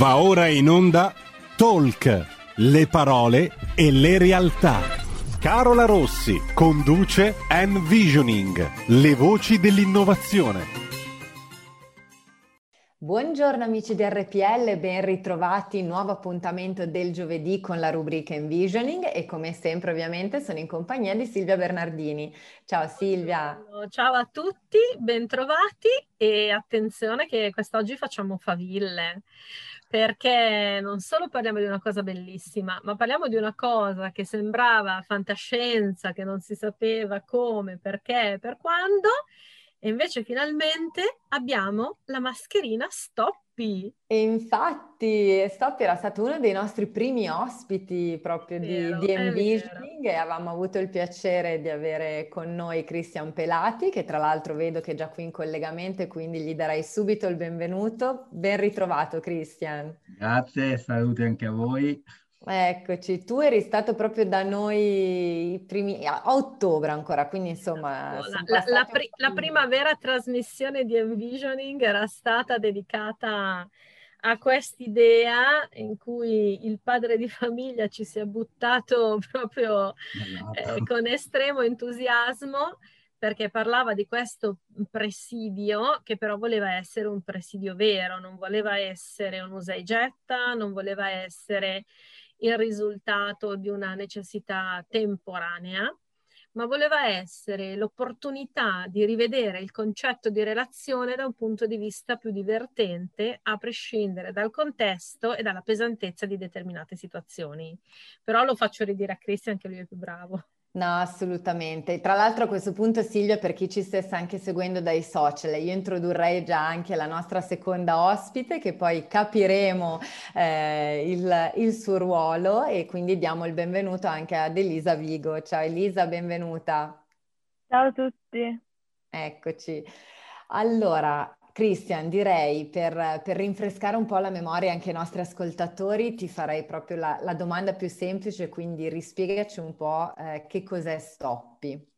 Va ora in onda Talk, le parole e le realtà. Carola Rossi conduce Envisioning, le voci dell'innovazione. Buongiorno amici di RPL, ben ritrovati, nuovo appuntamento del giovedì con la rubrica Envisioning e come sempre ovviamente sono in compagnia di Silvia Bernardini. Ciao Silvia. Ciao a tutti, ben trovati e attenzione che quest'oggi facciamo faville perché non solo parliamo di una cosa bellissima, ma parliamo di una cosa che sembrava fantascienza, che non si sapeva come, perché, per quando, e invece finalmente abbiamo la mascherina Stoppi. E infatti Stoppi era stato uno dei nostri primi ospiti proprio vero, di, di Envisioning e avevamo avuto il piacere di avere con noi Cristian Pelati, che tra l'altro vedo che è già qui in collegamento e quindi gli darei subito il benvenuto. Ben ritrovato Cristian. Grazie, saluti anche a voi. Eccoci, tu eri stato proprio da noi i primi, a ottobre ancora, quindi insomma... La, la, pri- la, prima vera trasmissione di Envisioning era stata dedicata a quest'idea in cui il padre di famiglia ci si è buttato proprio esatto. eh, con estremo entusiasmo perché parlava di questo presidio che però voleva essere un presidio vero, non voleva essere un usa e getta, non voleva essere il risultato di una necessità temporanea, ma voleva essere l'opportunità di rivedere il concetto di relazione da un punto di vista più divertente, a prescindere dal contesto e dalla pesantezza di determinate situazioni. Però lo faccio ridire a Cristian che lui è più bravo. No, assolutamente. Tra l'altro a questo punto Silvia, per chi ci stesse anche seguendo dai social, io introdurrei già anche la nostra seconda ospite che poi capiremo eh, il, il, suo ruolo e quindi diamo il benvenuto anche ad Elisa Vigo. Ciao Elisa, benvenuta. Ciao a tutti. Eccoci. Allora, Cristian, direi per, per, rinfrescare un po' la memoria anche ai nostri ascoltatori, ti farei proprio la, la domanda più semplice, quindi rispiegaci un po' eh, che cos'è Stoppi.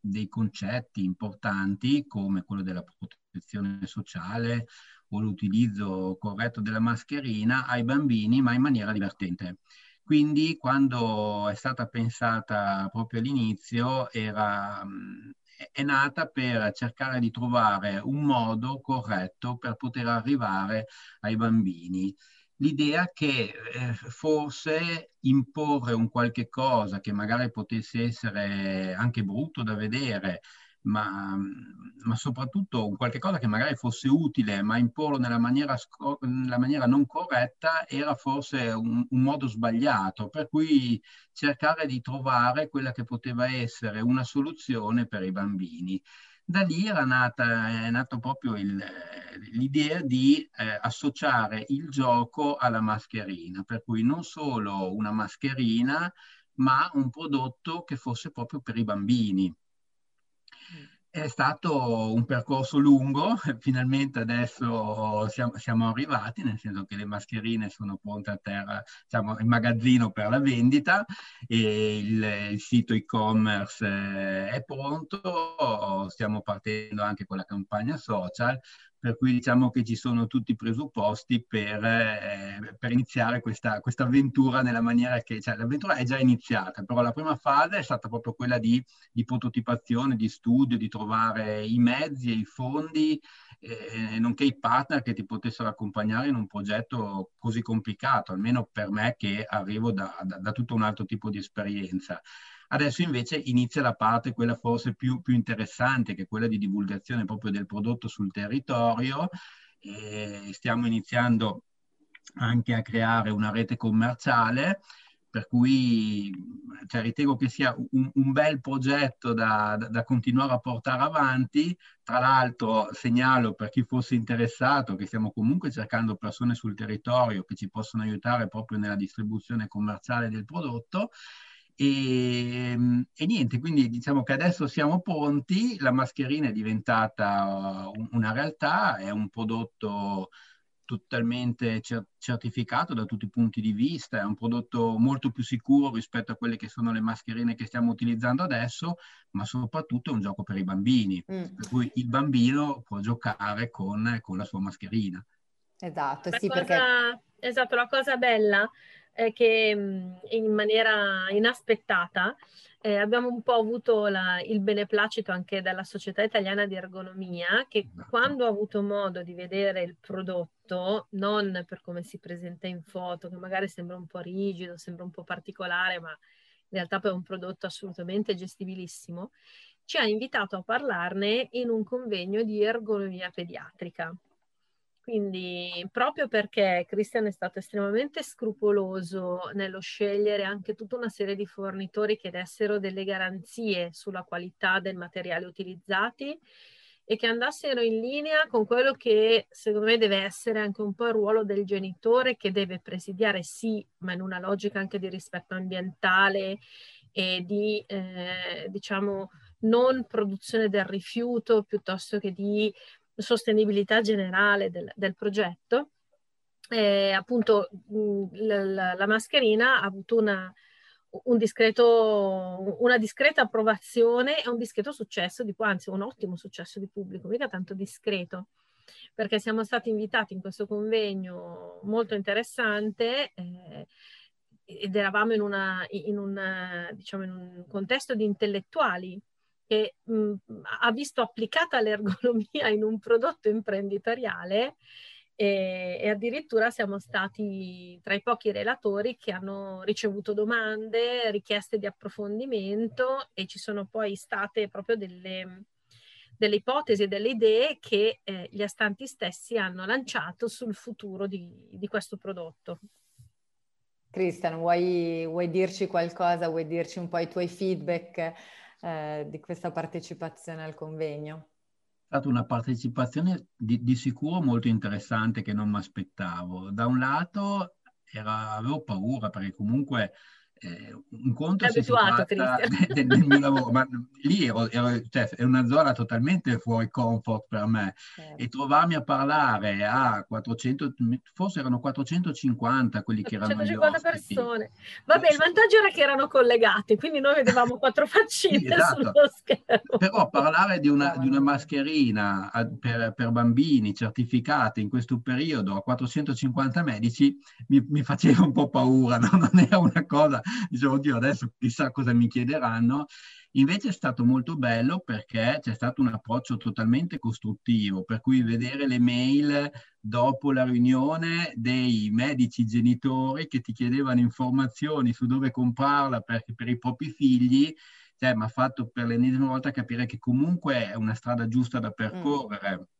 Dei concetti importanti come quello della protezione sociale o l'utilizzo corretto della mascherina ai bambini, ma in maniera divertente. Quindi quando è stata pensata proprio all'inizio era è nata per cercare di trovare un modo corretto per poter arrivare ai bambini. L'idea che eh, forse imporre un qualche cosa che magari potesse essere anche brutto da vedere, ma, ma, soprattutto un qualche cosa che magari fosse utile, ma imporlo nella maniera, nella maniera non corretta era forse un, un, modo sbagliato, per cui cercare di trovare quella che poteva essere una soluzione per i bambini. Da lì era nata, è nata proprio il, l'idea di eh, associare il gioco alla mascherina, per cui non solo una mascherina, ma un prodotto che fosse proprio per i bambini è stato un percorso lungo, finalmente adesso siamo, siamo, arrivati, nel senso che le mascherine sono pronte a terra, siamo in magazzino per la vendita e il, il sito e-commerce eh, è pronto, stiamo partendo anche con la campagna social, per cui diciamo che ci sono tutti i presupposti per, eh, per iniziare questa, questa, avventura nella maniera che, cioè l'avventura è già iniziata, però la prima fase è stata proprio quella di, di prototipazione, di studio, di trovare i mezzi e i fondi, eh, nonché i partner che ti potessero accompagnare in un progetto così complicato, almeno per me che arrivo da, da, da tutto un altro tipo di esperienza. Adesso invece inizia la parte, quella forse più, più interessante, che è quella di divulgazione proprio del prodotto sul territorio. E stiamo iniziando anche a creare una rete commerciale per cui cioè, ritengo che sia un, un bel progetto da, da, da, continuare a portare avanti. Tra l'altro segnalo per chi fosse interessato che stiamo comunque cercando persone sul territorio che ci possono aiutare proprio nella distribuzione commerciale del prodotto e, ehm, e, niente, quindi diciamo che adesso siamo pronti, la mascherina è diventata una realtà, è un prodotto totalmente certificato da tutti i punti di vista, è un prodotto molto più sicuro rispetto a quelle che sono le mascherine che stiamo utilizzando adesso, ma soprattutto è un gioco per i bambini, mm. per cui il bambino può giocare con, con la sua mascherina. Esatto, la sì, cosa, perché... Esatto, la cosa bella è che mm, in maniera inaspettata eh, abbiamo un po' avuto la, il beneplacito anche dalla Società Italiana di Ergonomia che quando ha avuto modo di vedere il prodotto, non per come si presenta in foto, che magari sembra un po' rigido, sembra un po' particolare, ma in realtà poi è un prodotto assolutamente gestibilissimo, ci ha invitato a parlarne in un convegno di ergonomia pediatrica. Quindi proprio perché Christian è stato estremamente scrupoloso nello scegliere anche tutta una serie di fornitori che dessero delle garanzie sulla qualità del materiale utilizzati e che andassero in linea con quello che secondo me deve essere anche un po' il ruolo del genitore che deve presidiare sì, ma in una logica anche di rispetto ambientale e di eh, diciamo non produzione del rifiuto piuttosto che di sostenibilità generale del, del progetto, eh, appunto mh, la, la, mascherina ha avuto una, un discreto, una discreta approvazione e un discreto successo, di, anzi un ottimo successo di pubblico, mica tanto discreto, perché siamo stati invitati in questo convegno molto interessante eh, ed eravamo in, una, in, una, diciamo, in un contesto di intellettuali che mh, ha visto applicata l'ergonomia in un prodotto imprenditoriale e, e, addirittura siamo stati tra i pochi relatori che hanno ricevuto domande, richieste di approfondimento e ci sono poi state proprio delle, delle ipotesi e delle idee che eh, gli astanti stessi hanno lanciato sul futuro di, di questo prodotto. Cristian, vuoi, vuoi dirci qualcosa? Vuoi dirci un po' i tuoi feedback? Eh, di questa partecipazione al convegno? È stata una partecipazione di, di sicuro molto interessante che non mi aspettavo. Da un lato era, avevo paura perché comunque eh, un conto si tratta del, del, mio lavoro, ma lì ero, ero, cioè, è una zona totalmente fuori comfort per me certo. e trovarmi a parlare a 400, forse erano 450 quelli che erano 450 persone. Vabbè, il vantaggio era che erano collegati, quindi noi vedevamo quattro faccine sì, esatto. sullo schermo. Però parlare di una, di una mascherina per, per, bambini certificata in questo periodo a 450 medici mi, mi faceva un po' paura, no? non era una cosa dicevo, oddio, adesso chissà cosa mi chiederanno. Invece è stato molto bello perché c'è stato un approccio totalmente costruttivo, per cui vedere le mail dopo la riunione dei medici genitori che ti chiedevano informazioni su dove comprarla per, per i propri figli, cioè, mi ha fatto per l'ennesima volta capire che comunque è una strada giusta da percorrere. Mm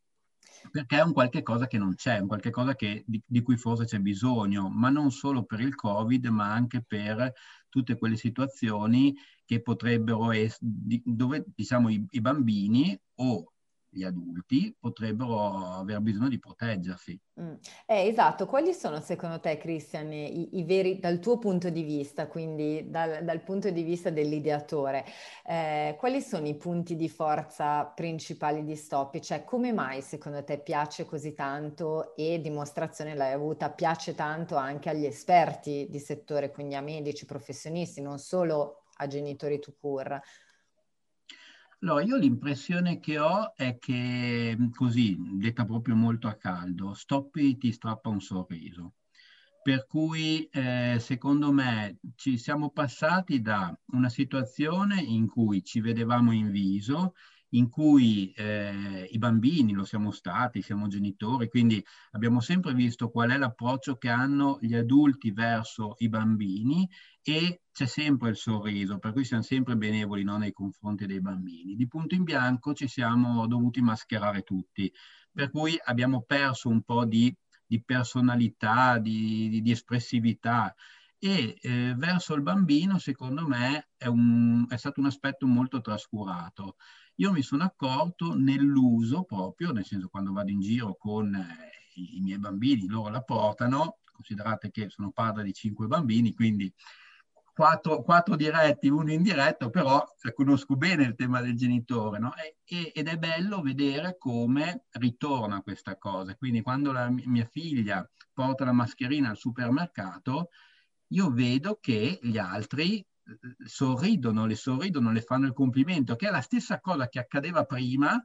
perché è un qualche cosa che non c'è, un qualche cosa che, di, di, cui forse c'è bisogno, ma non solo per il Covid, ma anche per tutte quelle situazioni che potrebbero essere, dove diciamo i, i bambini o gli adulti potrebbero aver bisogno di proteggersi. Mm. Eh, esatto, quali sono secondo te, Christian, i, i veri, dal tuo punto di vista, quindi dal, dal punto di vista dell'ideatore, eh, quali sono i punti di forza principali di Stoppi? Cioè, come mai secondo te piace così tanto e dimostrazione l'hai avuta, piace tanto anche agli esperti di settore, quindi a medici, professionisti, non solo a genitori to cure? Allora, io l'impressione che ho è che, così, detta proprio molto a caldo, Stoppi ti strappa un sorriso. Per cui, eh, secondo me, ci siamo passati da una situazione in cui ci vedevamo in viso in cui eh, i bambini lo siamo stati, siamo genitori, quindi abbiamo sempre visto qual è l'approccio che hanno gli adulti verso i bambini e c'è sempre il sorriso, per cui siamo sempre benevoli no, nei confronti dei bambini. Di punto in bianco ci siamo dovuti mascherare tutti, per cui abbiamo perso un po' di, di personalità, di, di, di espressività e eh, verso il bambino secondo me è, un, è stato un aspetto molto trascurato io mi sono accorto nell'uso proprio, nel senso quando vado in giro con eh, i, miei bambini, loro la portano, considerate che sono padre di cinque bambini, quindi quattro, quattro diretti, uno indiretto, però conosco bene il tema del genitore, no? e, ed è bello vedere come ritorna questa cosa. Quindi quando la mia figlia porta la mascherina al supermercato, io vedo che gli altri sorridono, le sorridono, le fanno il complimento, che è la stessa cosa che accadeva prima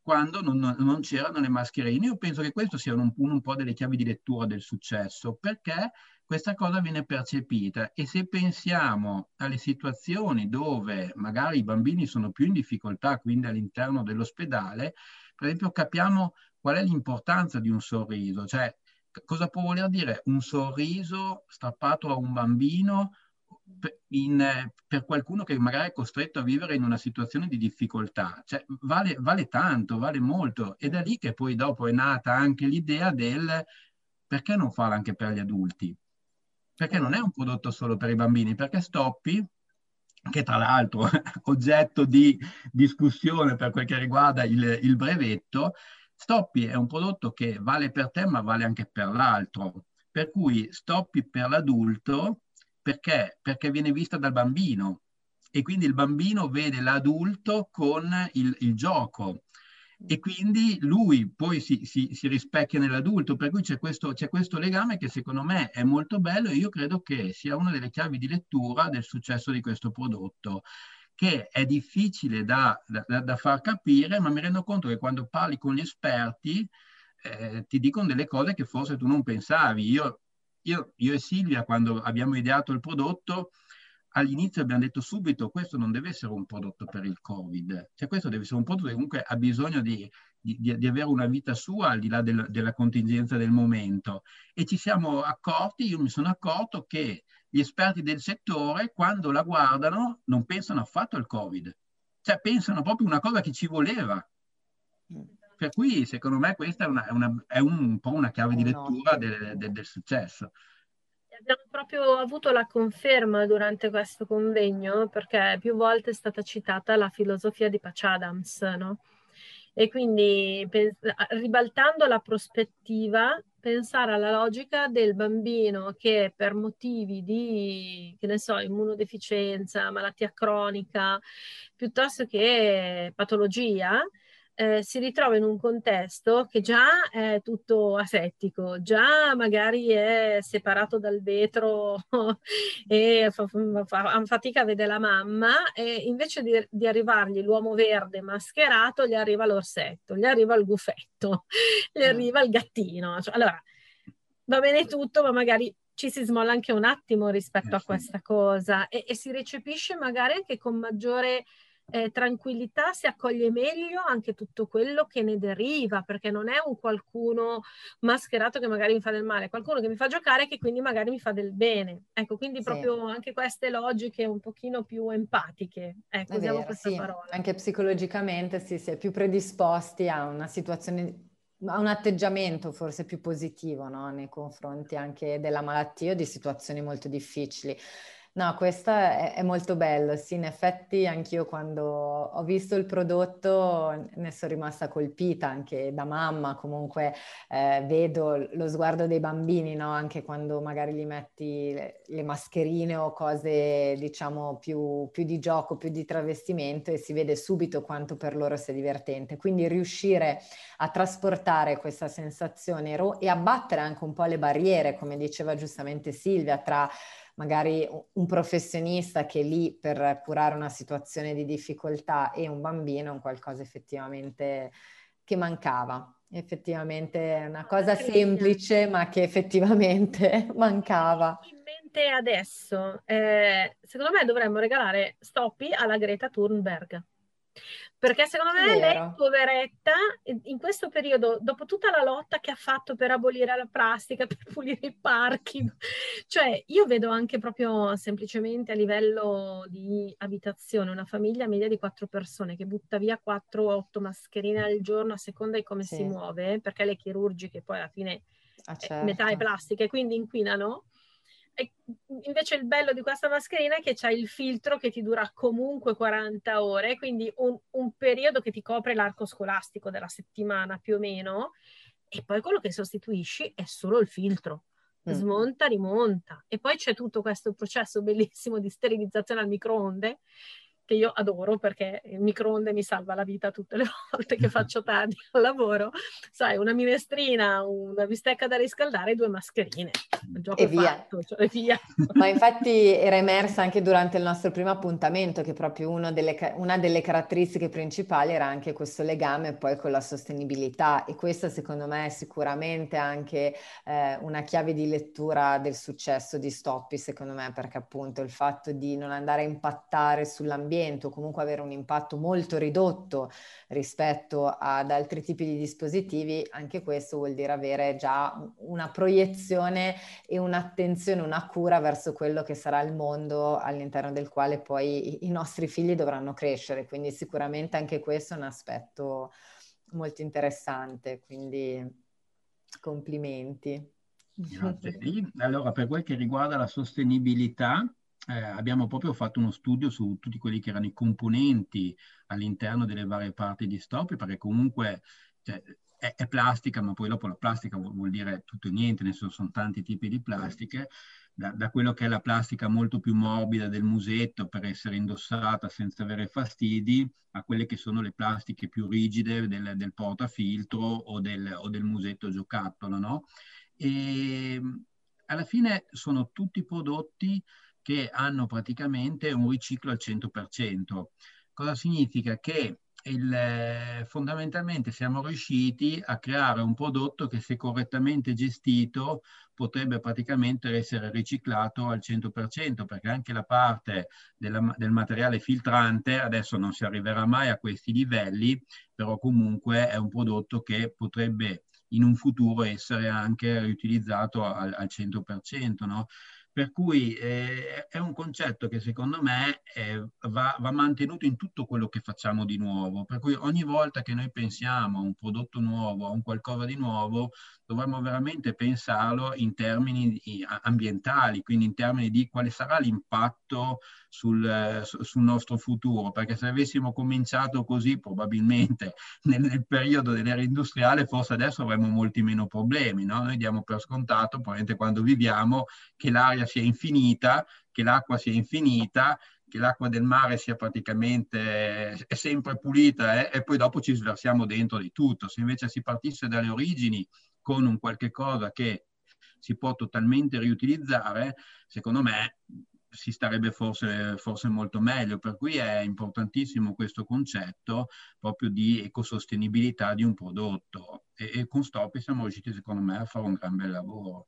quando non, non, c'erano le mascherine. Io penso che questo sia un, un po' delle chiavi di lettura del successo, perché questa cosa viene percepita e se pensiamo alle situazioni dove magari i bambini sono più in difficoltà, quindi all'interno dell'ospedale, per esempio capiamo qual è l'importanza di un sorriso, cioè cosa può voler dire un sorriso strappato a un bambino in, per qualcuno che magari è costretto a vivere in una situazione di difficoltà. Cioè, vale, vale tanto, vale molto. Ed è lì che poi dopo è nata anche l'idea del perché non farlo anche per gli adulti? Perché non è un prodotto solo per i bambini, perché Stoppi, che tra l'altro è oggetto di discussione per quel che riguarda il, il brevetto, Stoppi è un prodotto che vale per te ma vale anche per l'altro. Per cui Stoppi per l'adulto perché? Perché viene vista dal bambino e quindi il bambino vede l'adulto con il, il gioco e quindi lui poi si, si, si rispecchia nell'adulto, per cui c'è questo, c'è questo, legame che secondo me è molto bello e io credo che sia una delle chiavi di lettura del successo di questo prodotto, che è difficile da, da, da far capire, ma mi rendo conto che quando parli con gli esperti eh, ti dicono delle cose che forse tu non pensavi. Io io, io e Silvia, quando abbiamo ideato il prodotto, all'inizio abbiamo detto subito questo non deve essere un prodotto per il Covid, cioè questo deve essere un prodotto che comunque ha bisogno di, di, di avere una vita sua al di là del, della contingenza del momento. E ci siamo accorti, io mi sono accorto che gli esperti del settore quando la guardano non pensano affatto al Covid, cioè pensano proprio una cosa che ci voleva. Per cui secondo me questa è, una, è, una, è un po' una chiave di lettura del, del, del successo. Abbiamo proprio avuto la conferma durante questo convegno perché più volte è stata citata la filosofia di Patch Adams, no? E quindi ribaltando la prospettiva, pensare alla logica del bambino che per motivi di, che ne so, immunodeficienza, malattia cronica, piuttosto che patologia, eh, si ritrova in un contesto che già è tutto asettico, già magari è separato dal vetro e fa, fa, fatica a vedere la mamma e invece di, di, arrivargli l'uomo verde mascherato gli arriva l'orsetto, gli arriva il gufetto, gli mm. arriva il gattino. Cioè, allora, va bene tutto, ma magari ci si smolla anche un attimo rispetto eh, a questa cosa e, e si recepisce magari anche con maggiore eh, tranquillità si accoglie meglio anche tutto quello che ne deriva, perché non è un qualcuno mascherato che magari mi fa del male, è qualcuno che mi fa giocare e che quindi magari mi fa del bene. Ecco, quindi sì. proprio anche queste logiche un pochino più empatiche. Ecco, è usiamo vero, questa sì. parola. Anche psicologicamente sì, si è più predisposti a una situazione a un atteggiamento forse più positivo no? nei confronti anche della malattia o di situazioni molto difficili. No, questo è, molto bello, sì, in effetti anch'io quando ho visto il prodotto ne sono rimasta colpita, anche da mamma comunque eh, vedo lo sguardo dei bambini, no? anche quando magari gli metti le, le mascherine o cose diciamo più, più, di gioco, più di travestimento e si vede subito quanto per loro sia divertente. Quindi riuscire a trasportare questa sensazione e abbattere anche un po' le barriere, come diceva giustamente Silvia, tra magari un professionista che è lì per curare una situazione di difficoltà e un bambino è un qualcosa effettivamente che mancava. Effettivamente è una cosa semplice, ma che effettivamente mancava. In mente adesso, eh, secondo me dovremmo regalare Stoppi alla Greta Thunberg. Perché secondo me lei, poveretta, in questo periodo, dopo tutta la lotta che ha fatto per abolire la plastica, per pulire i parchi, cioè io vedo anche proprio semplicemente a livello di abitazione una famiglia media di quattro persone che butta via 4-8 mascherine al giorno a seconda di come sì. si muove, perché le chirurgiche poi alla fine ah, certo. metà è plastica e quindi inquinano e invece il bello di questa mascherina è che c'è il filtro che ti dura comunque 40 ore, quindi un, un periodo che ti copre l'arco scolastico della settimana più o meno, e poi quello che sostituisci è solo il filtro. Mm. Smonta, rimonta. E poi c'è tutto questo processo bellissimo di sterilizzazione al microonde che io adoro perché il microonde mi salva la vita tutte le volte che faccio tardi al lavoro. Sai, una minestrina, una bistecca da riscaldare e due mascherine. Gioco e via. Fatto, cioè via. Ma infatti era emersa anche durante il nostro primo appuntamento che proprio delle, una delle caratteristiche principali era anche questo legame poi con la sostenibilità e questa secondo me è sicuramente anche eh, una chiave di lettura del successo di Stoppi, secondo me, perché appunto il fatto di non andare a impattare sull'ambiente ambiente o comunque avere un impatto molto ridotto rispetto ad altri tipi di dispositivi, anche questo vuol dire avere già una proiezione e un'attenzione, una cura verso quello che sarà il mondo all'interno del quale poi i nostri figli dovranno crescere. Quindi sicuramente anche questo è un aspetto molto interessante, quindi complimenti. Grazie. Allora, per quel che riguarda la sostenibilità, eh, abbiamo proprio fatto uno studio su tutti quelli che erano i componenti all'interno delle varie parti di stop, perché comunque cioè, è, è, plastica, ma poi dopo la plastica vuol, vuol dire tutto e niente, ne sono, sono tanti tipi di plastiche, da, da, quello che è la plastica molto più morbida del musetto per essere indossata senza avere fastidi, a quelle che sono le plastiche più rigide del, del portafiltro o del, o del musetto giocattolo, no? E alla fine sono tutti prodotti che hanno praticamente un riciclo al 100%. Cosa significa? Che il, eh, fondamentalmente siamo riusciti a creare un prodotto che se correttamente gestito potrebbe praticamente essere riciclato al 100% perché anche la parte della, del materiale filtrante adesso non si arriverà mai a questi livelli però comunque è un prodotto che potrebbe in un futuro essere anche riutilizzato al, al 100% no? Per cui eh, è un concetto che secondo me eh, va, va, mantenuto in tutto quello che facciamo di nuovo. Per cui ogni volta che noi pensiamo a un prodotto nuovo, a un qualcosa di nuovo, dovremmo veramente pensarlo in termini ambientali, quindi in termini di quale sarà l'impatto sul, sul nostro futuro. Perché se avessimo cominciato così, probabilmente nel, nel periodo dell'era industriale, forse adesso avremmo molti meno problemi. No? Noi diamo per scontato, probabilmente quando viviamo, che l'aria sia infinita, che l'acqua sia infinita, che l'acqua del mare sia praticamente sempre pulita eh? e poi dopo ci sversiamo dentro di tutto. Se invece si partisse dalle origini con un qualche cosa che si può totalmente riutilizzare, secondo me si starebbe forse, forse, molto meglio. Per cui è importantissimo questo concetto proprio di ecosostenibilità di un prodotto e, e con Stopi siamo riusciti secondo me a fare un gran bel lavoro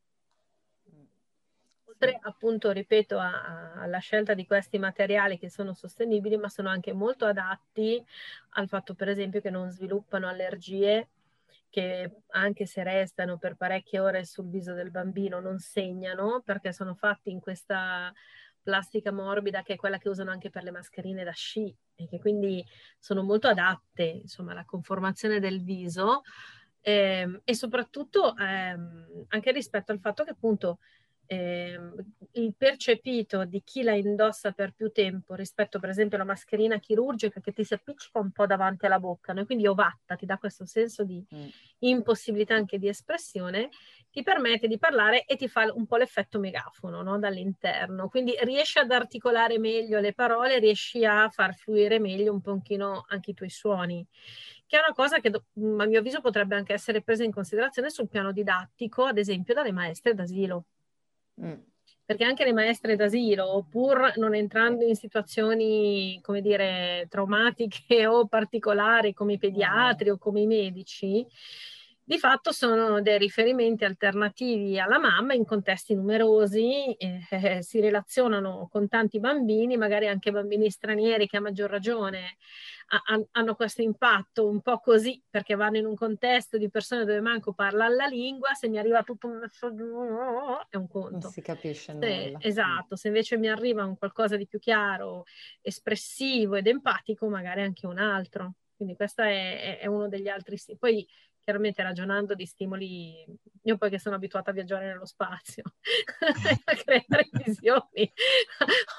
oltre appunto, ripeto, a, alla scelta di questi materiali che sono sostenibili, ma sono anche molto adatti al fatto, per esempio, che non sviluppano allergie che anche se restano per parecchie ore sul viso del bambino non segnano perché sono fatti in questa plastica morbida che è quella che usano anche per le mascherine da sci e che quindi sono molto adatte insomma alla conformazione del viso. Eh, e soprattutto ehm, anche rispetto al fatto che appunto eh, il percepito di chi la indossa per più tempo rispetto per esempio alla mascherina chirurgica che ti si appiccica un po' davanti alla bocca, no? quindi ovatta, ti dà questo senso di mm. impossibilità anche di espressione, ti permette di parlare e ti fa un po' l'effetto megafono no? dall'interno, quindi riesci ad articolare meglio le parole, riesci a far fluire meglio un pochino anche i tuoi suoni che è una cosa che a mio avviso potrebbe anche essere presa in considerazione sul piano didattico, ad esempio dalle maestre d'asilo. Mm. Perché anche le maestre d'asilo, pur non entrando in situazioni, come dire, traumatiche o particolari come i pediatri o come i medici, di fatto sono dei riferimenti alternativi alla mamma in contesti numerosi, eh, si relazionano con tanti bambini, magari anche bambini stranieri che a maggior ragione ha, hanno questo impatto un po' così perché vanno in un contesto di persone dove manco parla la lingua, se mi arriva tutto un è un conto. Non si capisce se, nulla. Esatto, se invece mi arriva un qualcosa di più chiaro, espressivo ed empatico, magari anche un altro. Quindi questo è, è uno degli altri. Poi chiaramente ragionando di stimoli, io poi che sono abituata a viaggiare nello spazio, a creare visioni,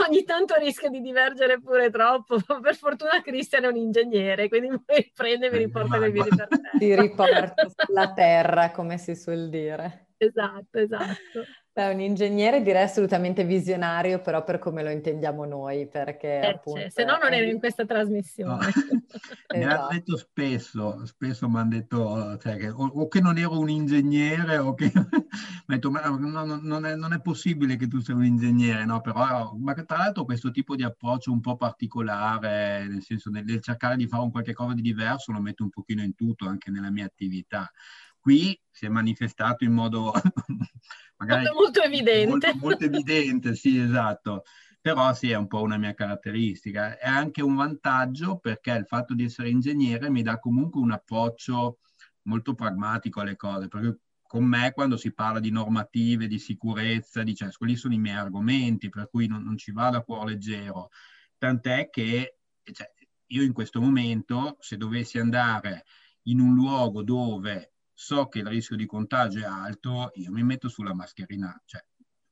ogni tanto rischia di divergere pure troppo, per fortuna Cristian è un ingegnere, quindi mi riprende e mi riporta le vie per terra. Ti riporto sulla terra, come si suol dire. Esatto, esatto. Beh, un ingegnere direi assolutamente visionario, però per come lo intendiamo noi, perché eh, appunto... Cioè, se no non ero in questa trasmissione. No. Mi hanno esatto. detto spesso, spesso mi hanno detto cioè, che, o, o, che non ero un ingegnere o che... mi detto, ma no, no, non, è, non, è, possibile che tu sia un ingegnere, no? Però, ma tra l'altro questo tipo di approccio un po' particolare, nel senso nel cercare di fare un qualche cosa di diverso, lo metto un pochino in tutto anche nella mia attività. Qui si è manifestato in modo magari molto evidente. Molto, molto evidente, sì, esatto. Però sì, è un po' una mia caratteristica. È anche un vantaggio perché il fatto di essere ingegnere mi dà comunque un approccio molto pragmatico alle cose, perché con me quando si parla di normative, di sicurezza, di, cioè, quelli sono i miei argomenti, per cui non, non ci vado a cuore leggero. Tant'è che cioè, io in questo momento, se dovessi andare in un luogo dove so che il rischio di contagio è alto, io mi metto sulla mascherina, cioè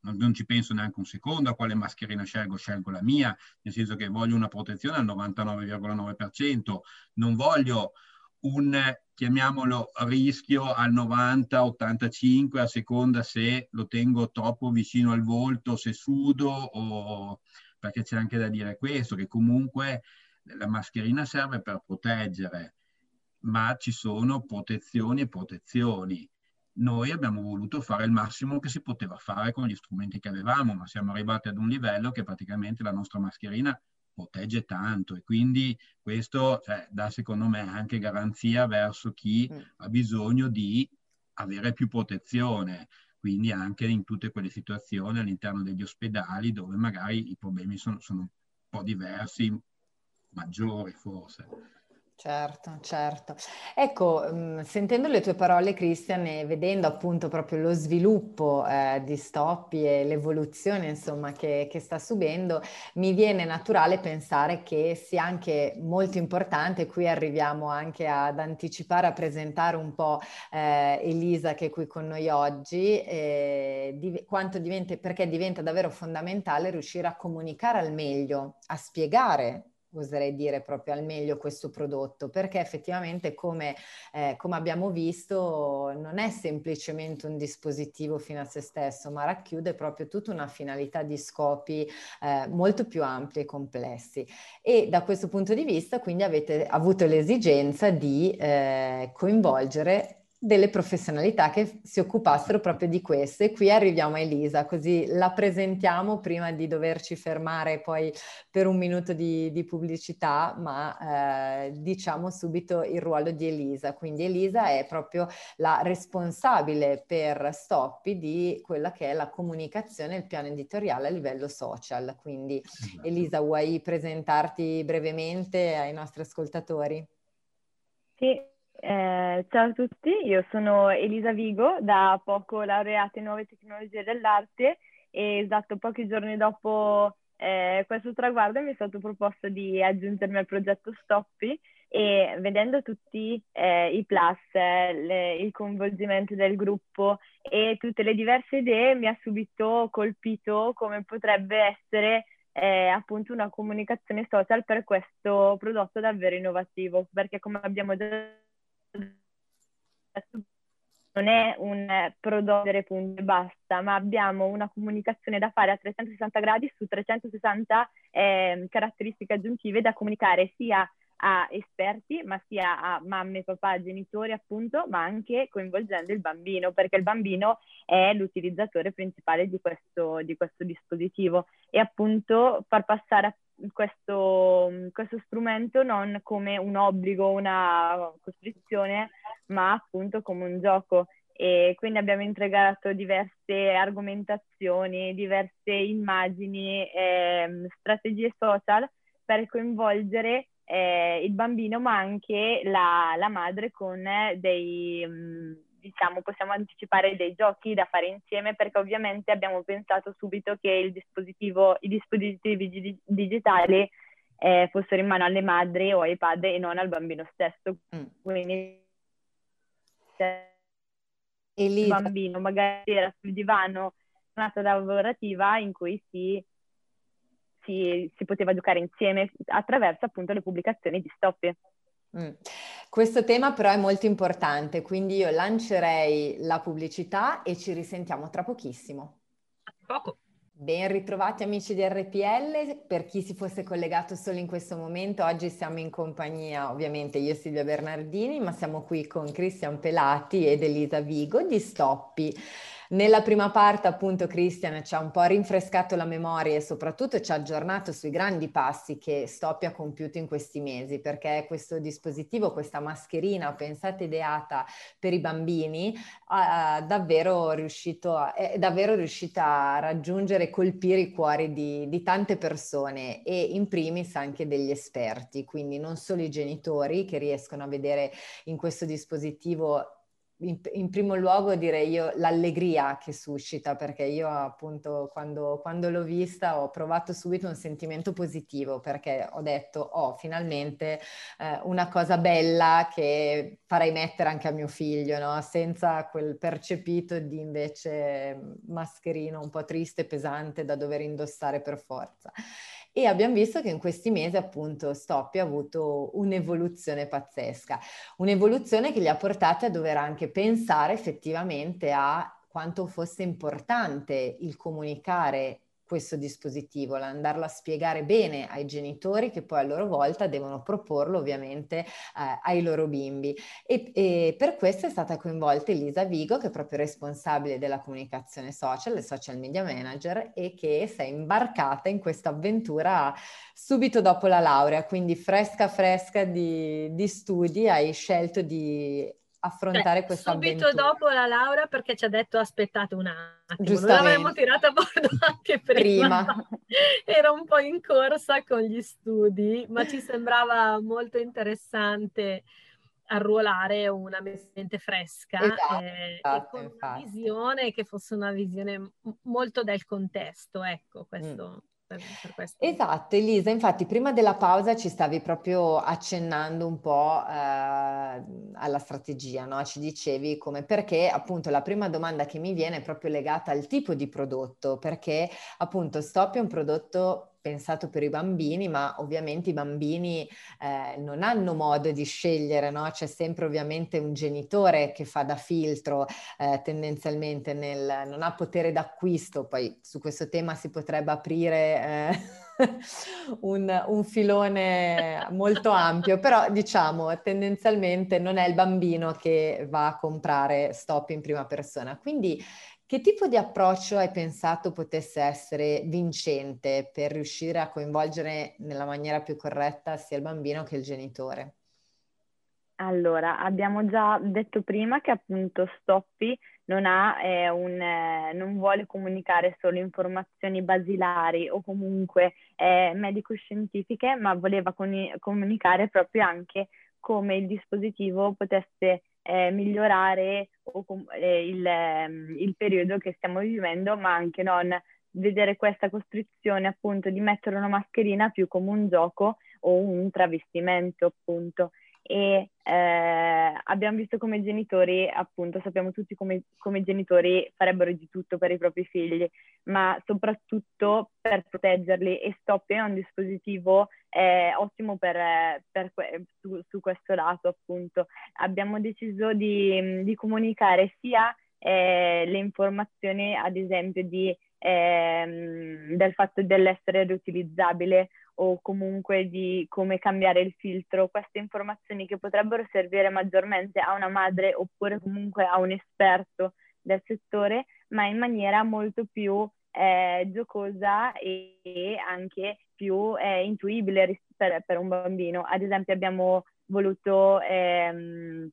non, non, ci penso neanche un secondo a quale mascherina scelgo, scelgo la mia, nel senso che voglio una protezione al 99,9%, non voglio un, chiamiamolo, rischio al 90-85 a seconda se lo tengo troppo vicino al volto, se sudo o perché c'è anche da dire questo, che comunque la mascherina serve per proteggere, ma ci sono protezioni e protezioni. Noi abbiamo voluto fare il massimo che si poteva fare con gli strumenti che avevamo, ma siamo arrivati ad un livello che praticamente la nostra mascherina protegge tanto e quindi questo cioè, dà secondo me anche garanzia verso chi mm. ha bisogno di avere più protezione, quindi anche in tutte quelle situazioni all'interno degli ospedali dove magari i problemi sono, sono un po' diversi, maggiori forse. Certo, certo. Ecco, mh, sentendo le tue parole, Christian, e vedendo appunto proprio lo sviluppo eh, di Stoppi e l'evoluzione, insomma, che, che, sta subendo, mi viene naturale pensare che sia anche molto importante, qui arriviamo anche ad anticipare, a presentare un po' eh, Elisa che è qui con noi oggi, eh, di, diventa, perché diventa davvero fondamentale riuscire a comunicare al meglio, a spiegare oserei dire proprio al meglio questo prodotto, perché effettivamente come, eh, come, abbiamo visto non è semplicemente un dispositivo fino a se stesso, ma racchiude proprio tutta una finalità di scopi eh, molto più ampi e complessi. E da questo punto di vista quindi avete avuto l'esigenza di eh, coinvolgere delle professionalità che si occupassero proprio di questo. E qui arriviamo a Elisa, così la presentiamo prima di doverci fermare poi per un minuto di, di pubblicità, ma eh, diciamo subito il ruolo di Elisa. Quindi Elisa è proprio la responsabile per Stoppi di quella che è la comunicazione e il piano editoriale a livello social. Quindi esatto. Elisa, vuoi presentarti brevemente ai nostri ascoltatori? Sì, eh, ciao a tutti, io sono Elisa Vigo, da poco laureata in nuove tecnologie dell'arte e esatto pochi giorni dopo eh, questo traguardo mi è stato proposto di aggiungermi al progetto Stoppi e vedendo tutti eh, i plus, le, il coinvolgimento del gruppo e tutte le diverse idee mi ha subito colpito come potrebbe essere eh, appunto una comunicazione social per questo prodotto davvero innovativo perché come abbiamo già non è un produrre punto e basta, ma abbiamo una comunicazione da fare a 360 gradi su 360 eh, caratteristiche aggiuntive da comunicare sia a esperti, ma sia a mamme, papà, genitori appunto, ma anche coinvolgendo il bambino, perché il bambino è l'utilizzatore principale di questo, di questo dispositivo. E appunto far passare questo, questo strumento non come un obbligo, una costrizione, ma appunto come un gioco. E quindi abbiamo integrato diverse argomentazioni, diverse immagini, eh, strategie social per coinvolgere eh, il bambino ma anche la, la madre con dei, mm, diciamo, possiamo anticipare dei giochi da fare insieme perché ovviamente abbiamo pensato subito che il dispositivo, i dispositivi digitali eh, fossero in mano alle madri o ai padri e non al bambino stesso. Mm. Quindi il bambino magari era sul divano, una lavorativa in cui si si, si, poteva giocare insieme attraverso appunto le pubblicazioni di Stoppi. Mm. Questo tema però è molto importante, quindi io lancerei la pubblicità e ci risentiamo tra pochissimo. A poco. Ben ritrovati amici di RPL, per chi si fosse collegato solo in questo momento, oggi siamo in compagnia ovviamente io Silvia Bernardini, ma siamo qui con Cristian Pelati ed Elisa Vigo di Stoppi. Nella prima parte appunto Christian ci ha un po' rinfrescato la memoria e soprattutto ci ha aggiornato sui grandi passi che Stoppi ha compiuto in questi mesi perché questo dispositivo, questa mascherina pensata ideata per i bambini ha davvero riuscito a, è davvero riuscita a raggiungere e colpire i cuori di, di tante persone e in primis anche degli esperti, quindi non solo i genitori che riescono a vedere in questo dispositivo in, in, primo luogo direi io l'allegria che suscita, perché io appunto quando, quando, l'ho vista ho provato subito un sentimento positivo, perché ho detto, oh, finalmente eh, una cosa bella che farei mettere anche a mio figlio, no? senza quel percepito di invece mascherino un po' triste pesante da dover indossare per forza e abbiamo visto che in questi mesi appunto Stoppi ha avuto un'evoluzione pazzesca, un'evoluzione che gli ha portato a dover anche pensare effettivamente a quanto fosse importante il comunicare questo dispositivo, andarlo a spiegare bene ai genitori che poi a loro volta devono proporlo ovviamente eh, ai loro bimbi. E, e, per questo è stata coinvolta Elisa Vigo, che è proprio responsabile della comunicazione social, social media manager, e che si è imbarcata in questa avventura subito dopo la laurea, quindi fresca fresca di, di studi, hai scelto di affrontare cioè, questa subito avventura. dopo la laurea perché ci ha detto aspettate un attimo, non l'avremmo tirata a bordo anche prima. prima. Era un po' in corsa con gli studi, ma ci sembrava molto interessante arruolare una mente fresca esatto, eh, esatto, e con infatti. una visione che fosse una visione molto del contesto, ecco, questo... Mm per, per esatto, Elisa, infatti prima della pausa ci stavi proprio accennando un po' eh, alla strategia, no? Ci dicevi come perché appunto la prima domanda che mi viene è proprio legata al tipo di prodotto, perché appunto Stop è un prodotto pensato per i bambini, ma ovviamente i bambini eh, non hanno modo di scegliere, no? C'è sempre ovviamente un genitore che fa da filtro eh, tendenzialmente nel, non ha potere d'acquisto, poi su questo tema si potrebbe aprire eh, un, un filone molto ampio, però diciamo tendenzialmente non è il bambino che va a comprare stop in prima persona. Quindi che tipo di approccio hai pensato potesse essere vincente per riuscire a coinvolgere nella maniera più corretta sia il bambino che il genitore? Allora, abbiamo già detto prima che appunto Stoppi non, ha, eh, un, eh, non vuole comunicare solo informazioni basilari o comunque eh, medico-scientifiche, ma voleva con- comunicare proprio anche come il dispositivo potesse eh, migliorare eh, il, ehm, il, periodo che stiamo vivendo, ma anche non vedere questa costrizione appunto di mettere una mascherina più come un gioco o un travestimento appunto e eh, abbiamo visto come genitori, appunto, sappiamo tutti come, come genitori farebbero di tutto per i propri figli, ma soprattutto per proteggerli e Stop è un dispositivo eh, ottimo per, per su, su, questo lato, appunto. Abbiamo deciso di, di comunicare sia eh, le informazioni, ad esempio, di, ehm, del fatto dell'essere riutilizzabile o comunque di come cambiare il filtro, queste informazioni che potrebbero servire maggiormente a una madre oppure comunque a un esperto del settore, ma in maniera molto più eh, giocosa e, anche più eh, intuibile per, per, un bambino. Ad esempio abbiamo voluto, ehm,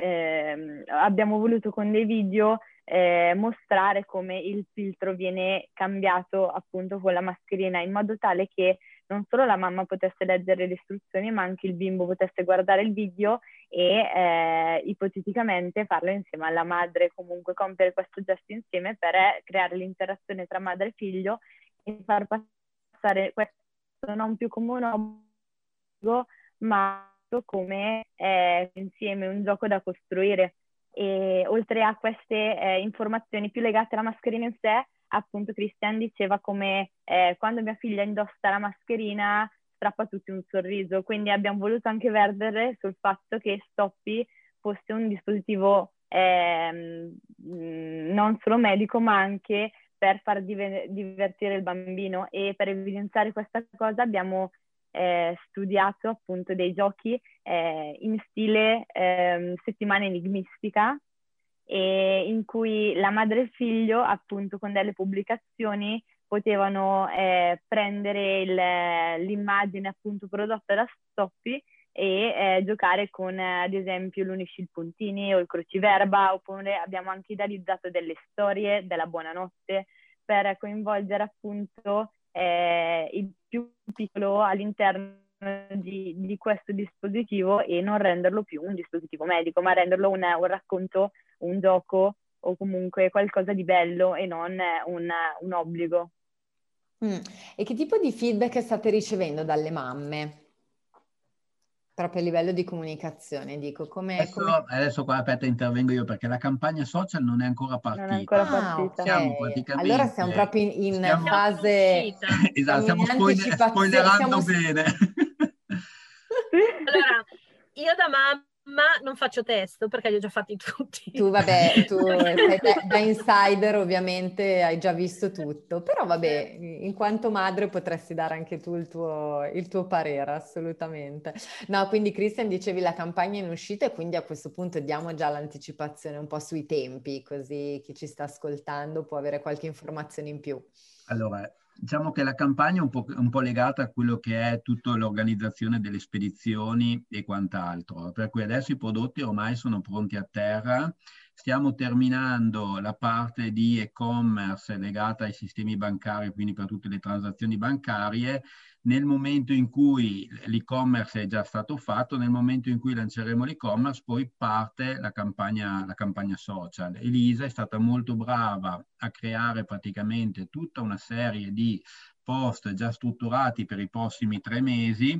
ehm, abbiamo voluto con dei video eh, mostrare come il filtro viene cambiato appunto con la mascherina in modo tale che non solo la mamma potesse leggere le istruzioni, ma anche il bimbo potesse guardare il video e eh, ipoteticamente farlo insieme alla madre, comunque compiere questo gesto insieme per creare l'interazione tra madre e figlio e far passare questo non più come un obbligo, ma come eh, insieme un gioco da costruire. E oltre a queste eh, informazioni più legate alla mascherina in sé, appunto Christian diceva come eh, quando mia figlia indossa la mascherina strappa tutti un sorriso. Quindi abbiamo voluto anche vertere sul fatto che Stoppy fosse un dispositivo eh, non solo medico, ma anche per far div- divertire il bambino e per evidenziare questa cosa abbiamo eh, studiato appunto dei giochi eh, in stile eh, settimana enigmistica e in cui la madre e figlio appunto con delle pubblicazioni potevano eh, prendere il, l'immagine appunto prodotta da Stoppi e eh, giocare con ad esempio l'unisci il puntini o il cruciverba oppure abbiamo anche idealizzato delle storie della buonanotte per coinvolgere appunto eh, il più piccolo all'interno di, di, questo dispositivo e non renderlo più un dispositivo medico, ma renderlo un, un racconto, un gioco o comunque qualcosa di bello e non un, un obbligo. Mm. E che tipo di feedback state ricevendo dalle mamme? Proprio a livello di comunicazione, dico, come... Adesso, come... adesso qua, aspetta, intervengo io perché la campagna social non è ancora partita. Non è ancora partita. Ah, okay. Siamo praticamente... Allora siamo proprio in, in stiamo... fase... esatto, stiamo spoiler- spoilerando siamo... bene. allora, io da mamma ma non faccio testo perché li ho già fatti tutti. Tu vabbè, tu da insider ovviamente hai già visto tutto, però vabbè, in quanto madre potresti dare anche tu il tuo, il tuo parere, assolutamente. No, quindi Christian dicevi la campagna in uscita e quindi a questo punto diamo già l'anticipazione un po' sui tempi, così chi ci sta ascoltando può avere qualche informazione in più. Allora, Diciamo che la campagna è un po', un po', legata a quello che è tutta l'organizzazione delle spedizioni e quant'altro, per cui adesso i prodotti ormai sono pronti a terra, stiamo terminando la parte di e-commerce legata ai sistemi bancari, quindi per tutte le transazioni bancarie nel momento in cui l'e-commerce è già stato fatto, nel momento in cui lanceremo l'e-commerce, poi parte la campagna, la campagna social. Elisa è stata molto brava a creare praticamente tutta una serie di post già strutturati per i prossimi tre mesi,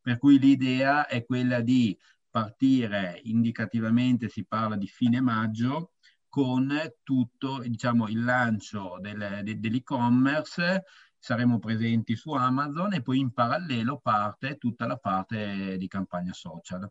per cui l'idea è quella di partire indicativamente, si parla di fine maggio, con tutto diciamo, il lancio del, de, dell'e-commerce saremo presenti su Amazon e poi in parallelo parte tutta la parte di campagna social.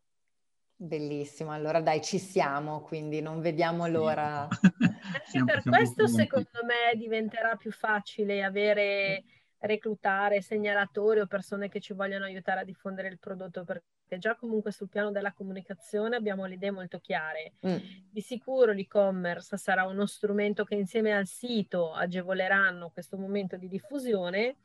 Bellissimo, allora dai ci siamo, quindi non vediamo l'ora. Anche per questo secondo me diventerà più facile avere reclutare segnalatori o persone che ci vogliono aiutare a diffondere il prodotto perché già comunque sul piano della comunicazione abbiamo le idee molto chiare. Mm. Di sicuro l'e-commerce sarà uno strumento che insieme al sito agevoleranno questo momento di diffusione,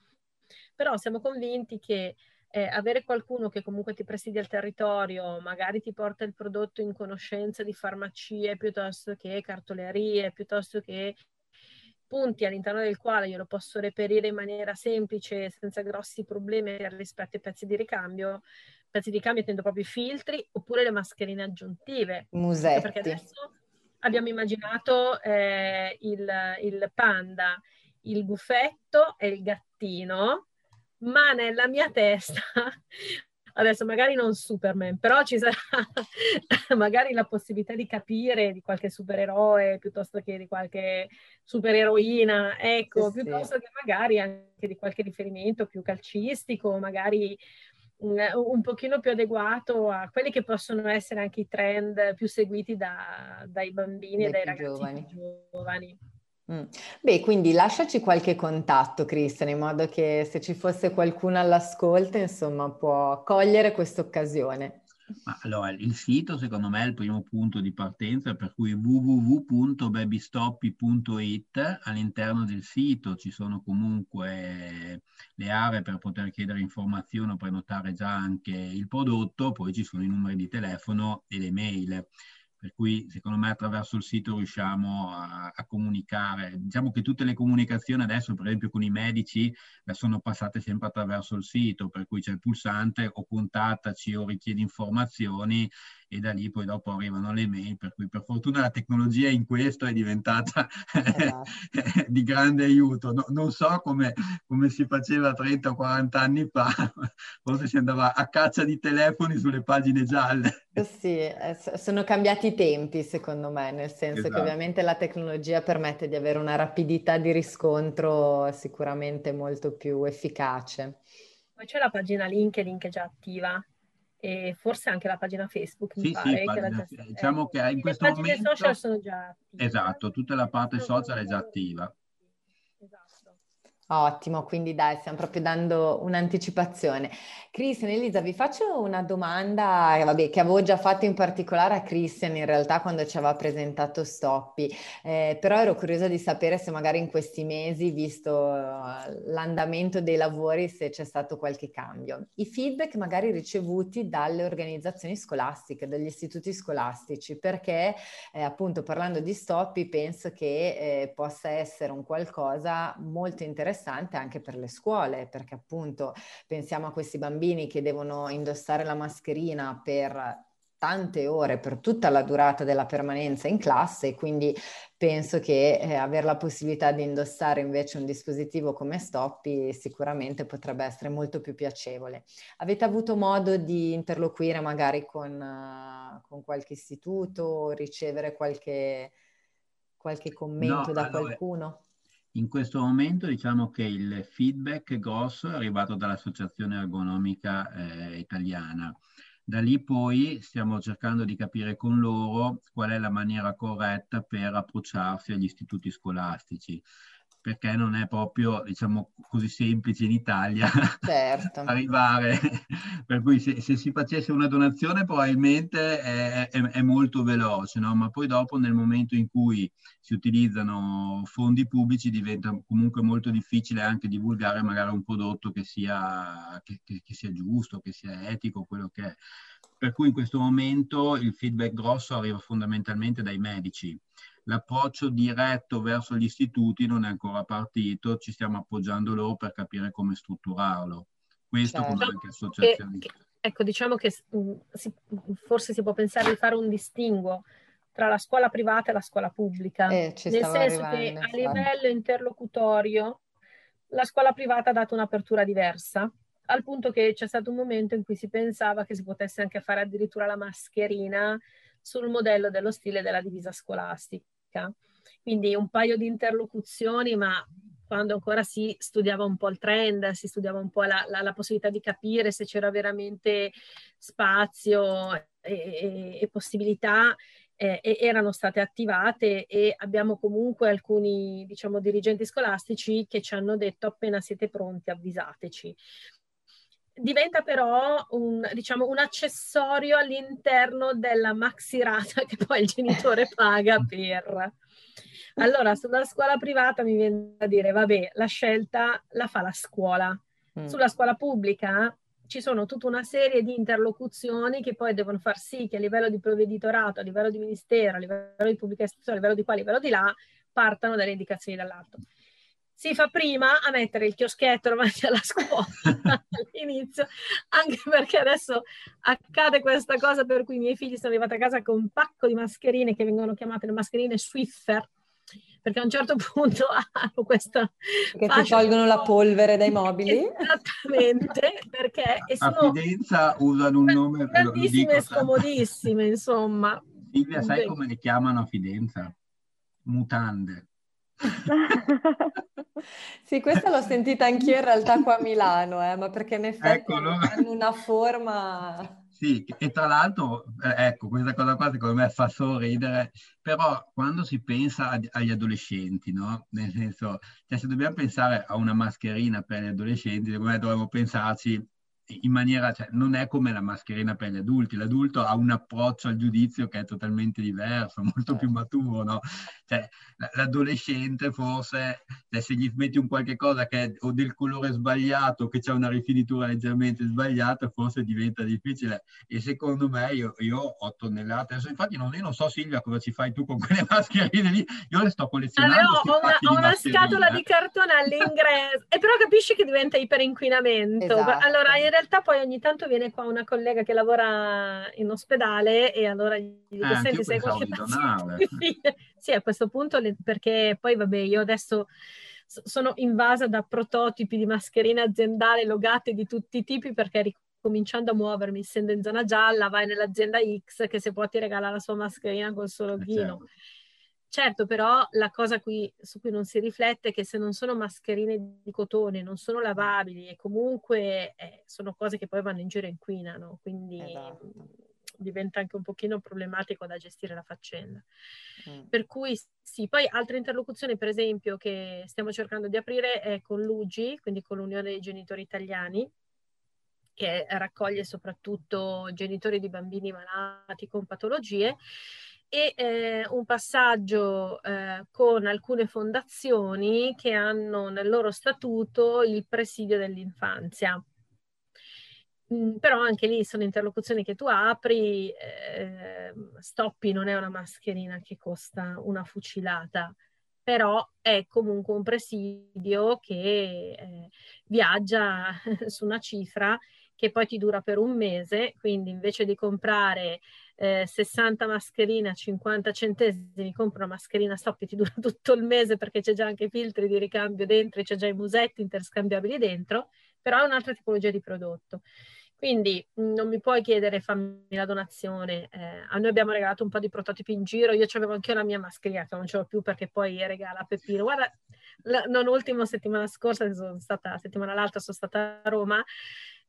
però siamo convinti che eh, avere qualcuno che comunque ti presidia il territorio, magari ti porta il prodotto in conoscenza di farmacie piuttosto che cartolerie, piuttosto che punti all'interno del quale io lo posso reperire in maniera semplice, senza grossi problemi rispetto ai pezzi di ricambio. Pezzi di ricambio intendo proprio i filtri oppure le mascherine aggiuntive. Musetti. Perché adesso abbiamo immaginato eh, il, il panda, il buffetto e il gattino, ma nella mia testa adesso magari non Superman, però ci sarà magari la possibilità di capire di qualche supereroe piuttosto che di qualche supereroina, ecco, sì, piuttosto sì. che magari anche di qualche riferimento più calcistico, magari un, un pochino più adeguato a quelli che possono essere anche i trend più seguiti da, dai bambini dai e dai ragazzi giovani. giovani. Mm. Beh, quindi lasciaci qualche contatto, Cristian, in modo che se ci fosse qualcuno all'ascolto, insomma, può cogliere questa occasione. allora, il sito secondo me è il primo punto di partenza, per cui www.babystoppi.it. All'interno del sito ci sono comunque le aree per poter chiedere informazioni o prenotare già anche il prodotto, poi ci sono i numeri di telefono e le mail per cui secondo me attraverso il sito riusciamo a, a, comunicare. Diciamo che tutte le comunicazioni adesso, per esempio con i medici, sono passate sempre attraverso il sito, per cui c'è il pulsante o contattaci o richiedi informazioni e da lì poi dopo arrivano le mail, per cui per fortuna la tecnologia in questo è diventata esatto. di grande aiuto. No, non so come, come, si faceva 30 o 40 anni fa, forse si andava a caccia di telefoni sulle pagine gialle. Sì, eh, sono cambiati i tempi secondo me, nel senso esatto. che ovviamente la tecnologia permette di avere una rapidità di riscontro sicuramente molto più efficace. Poi c'è la pagina LinkedIn che è già attiva e forse anche la pagina Facebook, mi sì, pare. Sì, pagina, già, diciamo che in questo momento... Le social sono già attive. Esatto, tutta la parte social è già attiva. Ottimo, quindi dai, stiamo proprio dando un'anticipazione. Cristian, Elisa, vi faccio una domanda eh, vabbè, che avevo già fatto in particolare a Cristian in realtà quando ci aveva presentato Stoppi, eh, però ero curiosa di sapere se magari in questi mesi, visto uh, l'andamento dei lavori, se c'è stato qualche cambio. I feedback magari ricevuti dalle organizzazioni scolastiche, dagli istituti scolastici, perché eh, appunto parlando di Stoppi penso che eh, possa essere un qualcosa molto interessante interessante anche per le scuole, perché appunto pensiamo a questi bambini che devono indossare la mascherina per tante ore, per tutta la durata della permanenza in classe quindi penso che eh, avere la possibilità di indossare invece un dispositivo come Stoppi sicuramente potrebbe essere molto più piacevole. Avete avuto modo di interloquire magari con, uh, con qualche istituto, ricevere qualche, qualche commento no, da allora, qualcuno? In questo momento diciamo che il feedback grosso è arrivato dall'Associazione Ergonomica eh, Italiana. Da lì poi stiamo cercando di capire con loro qual è la maniera corretta per approcciarsi agli istituti scolastici perché non è proprio diciamo così semplice in Italia certo. arrivare per cui se, se, si facesse una donazione probabilmente è, è, è molto veloce no? ma poi dopo nel momento in cui si utilizzano fondi pubblici diventa comunque molto difficile anche divulgare magari un prodotto che sia, che, che, che sia giusto che sia etico quello che è per cui in questo momento il feedback grosso arriva fondamentalmente dai medici l'approccio diretto verso gli istituti non è ancora partito, ci stiamo appoggiando loro per capire come strutturarlo. Questo certo. come anche associazioni. Che, ecco, diciamo che mm, si, forse si può pensare di fare un distinguo tra la scuola privata e la scuola pubblica, eh, nel senso che a livello interlocutorio la scuola privata ha dato un'apertura diversa, al punto che c'è stato un momento in cui si pensava che si potesse anche fare addirittura la mascherina sul modello dello stile della divisa scolastica ricerca. Quindi un paio di interlocuzioni, ma quando ancora si studiava un po' il trend, si studiava un po' la, la, la possibilità di capire se c'era veramente spazio e, e, e possibilità, eh, erano state attivate e abbiamo comunque alcuni diciamo, dirigenti scolastici che ci hanno detto appena siete pronti avvisateci diventa però un, diciamo, un accessorio all'interno della maxirata che poi il genitore paga per. Allora, sulla scuola privata mi viene da dire, vabbè, la scelta la fa la scuola. Mm. Sulla scuola pubblica ci sono tutta una serie di interlocuzioni che poi devono far sì che a livello di provveditorato, a livello di ministero, a livello di pubblica istruzione, a livello di qua, a livello di là, partano dalle indicazioni dall'alto si fa prima a mettere il chioschetto davanti alla scuola all'inizio, anche perché adesso accade questa cosa per cui i miei figli sono arrivati a casa con un pacco di mascherine che vengono chiamate le mascherine Swiffer, perché a un certo punto hanno questa... Che ti tolgono la polvere dai mobili? Esattamente, perché... E sono a Fidenza usano un nome... Tantissime e scomodissime, insomma. Silvia, sai come le chiamano a Fidenza? Mutande. sì, questa l'ho sentita anch'io in realtà qua a Milano, eh, ma perché in effetti Eccolo. hanno una forma... Sì, e tra l'altro, eh, ecco, questa cosa qua secondo me fa sorridere, però quando si pensa agli adolescenti, no? Nel senso, cioè se dobbiamo pensare a una mascherina per gli adolescenti, secondo me dovremmo pensarci in maniera, cioè, non è come la mascherina per gli adulti, l'adulto ha un approccio al giudizio che è totalmente diverso, molto più certo. maturo, no? Cioè, l'adolescente forse, cioè, se gli metti un qualche cosa che è o del colore sbagliato, che c'è una rifinitura leggermente sbagliata, forse diventa difficile. E secondo me io, io ho 8 tonnellate, adesso infatti non, io non so Silvia cosa ci fai tu con quelle mascherine lì, io le sto collezionando. Allora, ho una, ho una scatola di cartone all'ingresso, e però capisci che diventa iperinquinamento. Esatto. Allora, in realtà realtà poi ogni tanto viene qua una collega che lavora in ospedale e allora gli dico, eh, senti, sei qualche Sì, a questo punto, perché poi vabbè, io adesso sono invasa da prototipi di mascherine aziendali logate di tutti i tipi perché cominciando a muovermi, essendo in zona gialla, vai nell'azienda X che se può ti regala la sua mascherina col suo loghino. Eh, certo Certo, però la cosa qui, su cui non si riflette è che se non sono mascherine di cotone, non sono lavabili e comunque eh, sono cose che poi vanno in giro e inquinano, quindi esatto. diventa anche un pochino problematico da gestire la faccenda. Mm. Per cui sì, poi altre interlocuzioni per esempio che stiamo cercando di aprire è con l'UGI, quindi con l'Unione dei Genitori Italiani, che raccoglie soprattutto genitori di bambini malati con patologie e eh, un passaggio eh, con alcune fondazioni che hanno nel loro statuto il presidio dell'infanzia. Mm, però anche lì sono interlocuzioni che tu apri, eh, Stoppi non è una mascherina che costa una fucilata, però è comunque un presidio che eh, viaggia su una cifra che poi ti dura per un mese, quindi invece di comprare eh, 60 mascherine a 50 centesimi, compra una mascherina stop che ti dura tutto il mese perché c'è già anche i filtri di ricambio dentro, c'è già i musetti interscambiabili dentro, però è un'altra tipologia di prodotto. Quindi mm, non mi puoi chiedere fammi la donazione. Eh, a noi abbiamo regalato un po' di prototipi in giro. Io avevo anche la mia mascherina che non ce l'ho più perché poi regala Peppino. Guarda, la, non ultimo settimana scorsa, sono stata, settimana l'altra sono stata a Roma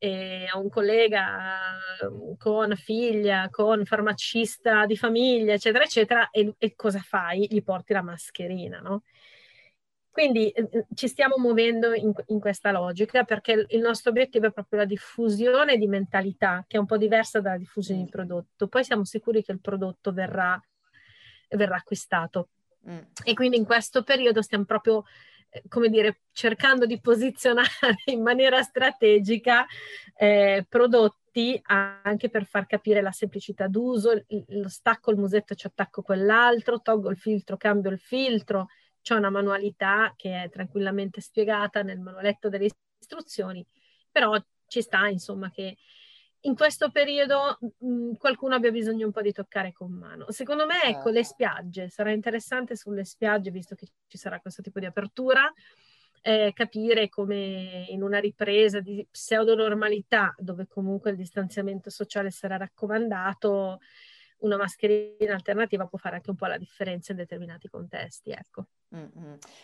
e ho un collega ehm, con figlia, con farmacista di famiglia, eccetera, eccetera, e, e cosa fai? Gli porti la mascherina, no? Quindi eh, eh, ci stiamo muovendo in, in, questa logica perché il nostro obiettivo è proprio la diffusione di mentalità, che è un po' diversa dalla diffusione di prodotto. Poi siamo sicuri che il prodotto verrà, verrà acquistato. Mm. E quindi in questo periodo stiamo proprio come dire, cercando di posizionare in maniera strategica eh, prodotti anche per far capire la semplicità d'uso, lo stacco il musetto e ci attacco quell'altro, tolgo il filtro, cambio il filtro, c'è una manualità che è tranquillamente spiegata nel manualetto delle istruzioni, però ci sta insomma che in questo periodo mh, mm, qualcuno abbia bisogno un po' di toccare con mano. Secondo me, ecco, le certo. spiagge, sarà interessante sulle spiagge, visto che ci sarà questo tipo di apertura, eh, capire come in una ripresa di pseudo-normalità, dove comunque il distanziamento sociale sarà raccomandato, una mascherina alternativa può fare anche un po' la differenza in determinati contesti, ecco.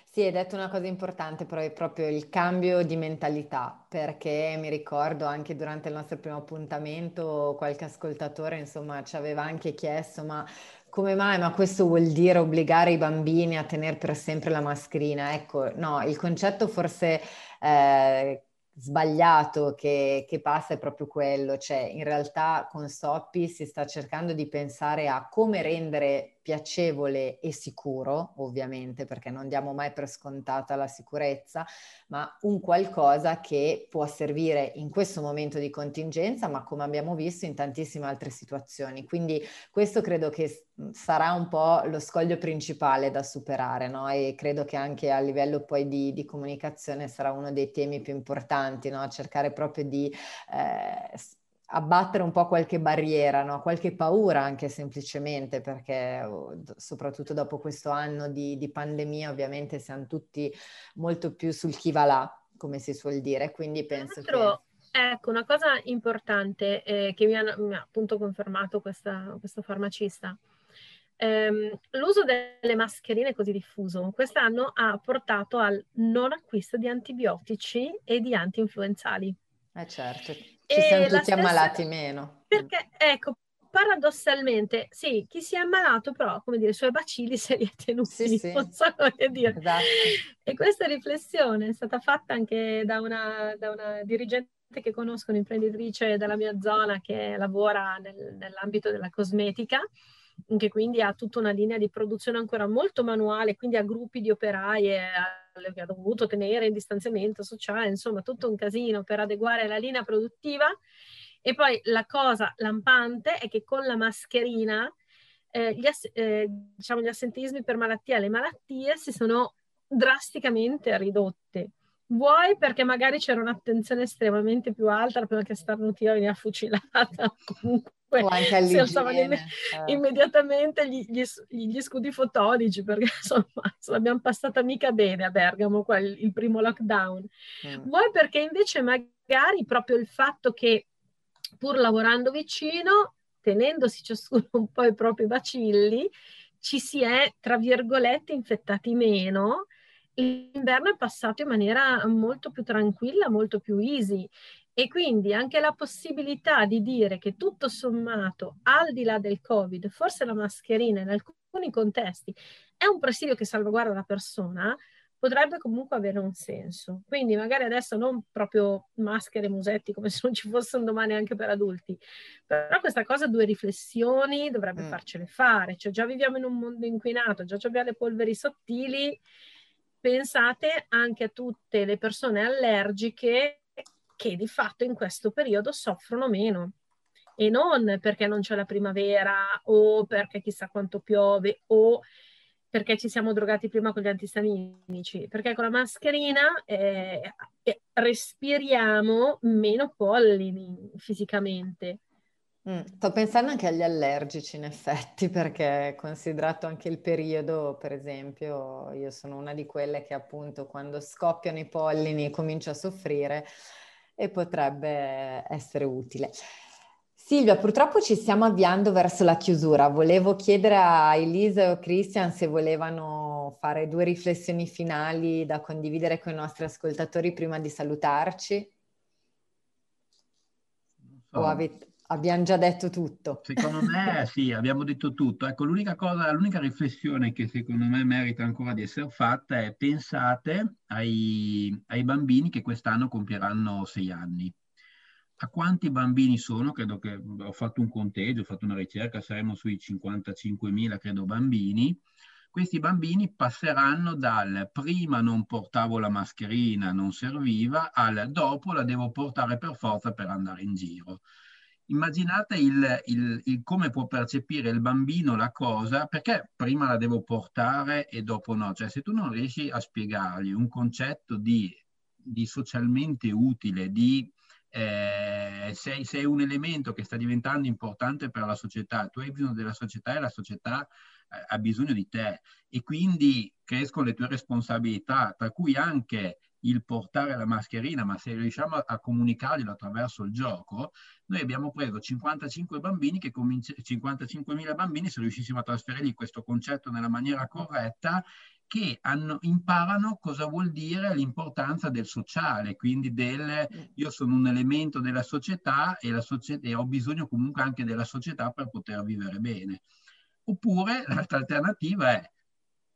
Sì, hai detto una cosa importante, però è proprio il cambio di mentalità, perché mi ricordo anche durante il nostro primo appuntamento qualche ascoltatore, insomma, ci aveva anche chiesto, ma come mai? Ma questo vuol dire obbligare i bambini a tenere per sempre la mascherina? Ecco, no, il concetto forse eh, sbagliato che, che, passa è proprio quello, cioè in realtà con Soppi si sta cercando di pensare a come rendere piacevole e sicuro, ovviamente, perché non diamo mai per scontata la sicurezza, ma un qualcosa che può servire in questo momento di contingenza, ma come abbiamo visto in tantissime altre situazioni. Quindi questo credo che sarà un po' lo scoglio principale da superare, no? E credo che anche a livello poi di, di comunicazione sarà uno dei temi più importanti, no? Cercare proprio di eh, abbattere un po' qualche barriera, no? qualche paura anche semplicemente, perché oh, soprattutto dopo questo anno di, di, pandemia ovviamente siamo tutti molto più sul chi va là, come si suol dire, quindi penso che... Ecco, una cosa importante eh, che mi ha, mi ha, appunto confermato questa, questo farmacista, ehm, l'uso delle mascherine così diffuso quest'anno ha portato al non acquisto di antibiotici e di anti-influenzali. Eh certo, ci siamo tutti stessa... ammalati meno. Perché, ecco, paradossalmente, sì, chi si è ammalato però, come dire, i suoi bacilli se li tenuti, sì, sì. non so come dire. Esatto. E questa riflessione è stata fatta anche da una, da una dirigente che conosco, un'imprenditrice della mia zona che lavora nel, nell'ambito della cosmetica, che quindi ha tutta una linea di produzione ancora molto manuale, quindi ha gruppi di operai e che ha dovuto tenere in distanziamento sociale, insomma tutto un casino per adeguare la linea produttiva. E poi la cosa lampante è che con la mascherina eh, gli, ass- eh, diciamo, gli assentismi per malattia, le malattie si sono drasticamente ridotte. Vuoi perché magari c'era un'attenzione estremamente più alta prima che starnutiva veniva fucilata, comunque o anche all'igiene. Imme- eh. immediatamente gli, gli, gli, scudi fotonici perché insomma l'abbiamo passata mica bene a Bergamo qua, il, il primo lockdown. Mm. Vuoi perché invece magari proprio il fatto che pur lavorando vicino, tenendosi ciascuno un po' i propri bacilli, ci si è, tra virgolette, infettati meno, l'inverno è passato in maniera molto più tranquilla, molto più easy. E quindi anche la possibilità di dire che tutto sommato, al di là del Covid, forse la mascherina in alcuni contesti è un presidio che salvaguarda la persona, potrebbe comunque avere un senso. Quindi magari adesso non proprio maschere, musetti come se non ci fosse un domani anche per adulti, però questa cosa due riflessioni dovrebbe mm. farcele fare. Cioè già viviamo in un mondo inquinato, già abbiamo le polveri sottili, pensate anche a tutte le persone allergiche che di fatto in questo periodo soffrono meno. E non perché non c'è la primavera o perché chissà quanto piove o perché ci siamo drogati prima con gli antistaminici, perché con la mascherina eh, respiriamo meno pollini fisicamente. Mm, sto pensando anche agli allergici in effetti, perché considerato anche il periodo, per esempio, io sono una di quelle che appunto quando scoppiano i pollini comincia a soffrire e potrebbe essere utile. Silvia, purtroppo ci stiamo avviando verso la chiusura. Volevo chiedere a Elisa e a Christian se volevano fare due riflessioni finali da condividere con i nostri ascoltatori prima di salutarci. So. O avete, abbiamo già detto tutto? Secondo me sì, abbiamo detto tutto. Ecco, l'unica cosa, l'unica riflessione che secondo me merita ancora di essere fatta è pensate ai, ai bambini che quest'anno compieranno sei anni a quanti bambini sono? Credo che ho fatto un conteggio, ho fatto una ricerca, saremo sui 55.000, credo, bambini. Questi bambini passeranno dal prima non portavo la mascherina, non serviva, al dopo la devo portare per forza per andare in giro. Immaginate il, il, il come può percepire il bambino la cosa, perché prima la devo portare e dopo no. Cioè se tu non riesci a spiegargli un concetto di, di socialmente utile, di eh, sei, sei, un elemento che sta diventando importante per la società, tu hai bisogno della società e la società eh, ha bisogno di te e quindi crescono le tue responsabilità, tra cui anche il portare la mascherina, ma se riusciamo a, a comunicarglielo attraverso il gioco, noi abbiamo preso 55 bambini che cominci- 55.000 bambini, se riuscissimo a trasferirgli questo concetto nella maniera corretta, che hanno, imparano cosa vuol dire l'importanza del sociale, quindi del io sono un elemento della società e, la socie- e ho bisogno comunque anche della società per poter vivere bene. Oppure l'altra alternativa è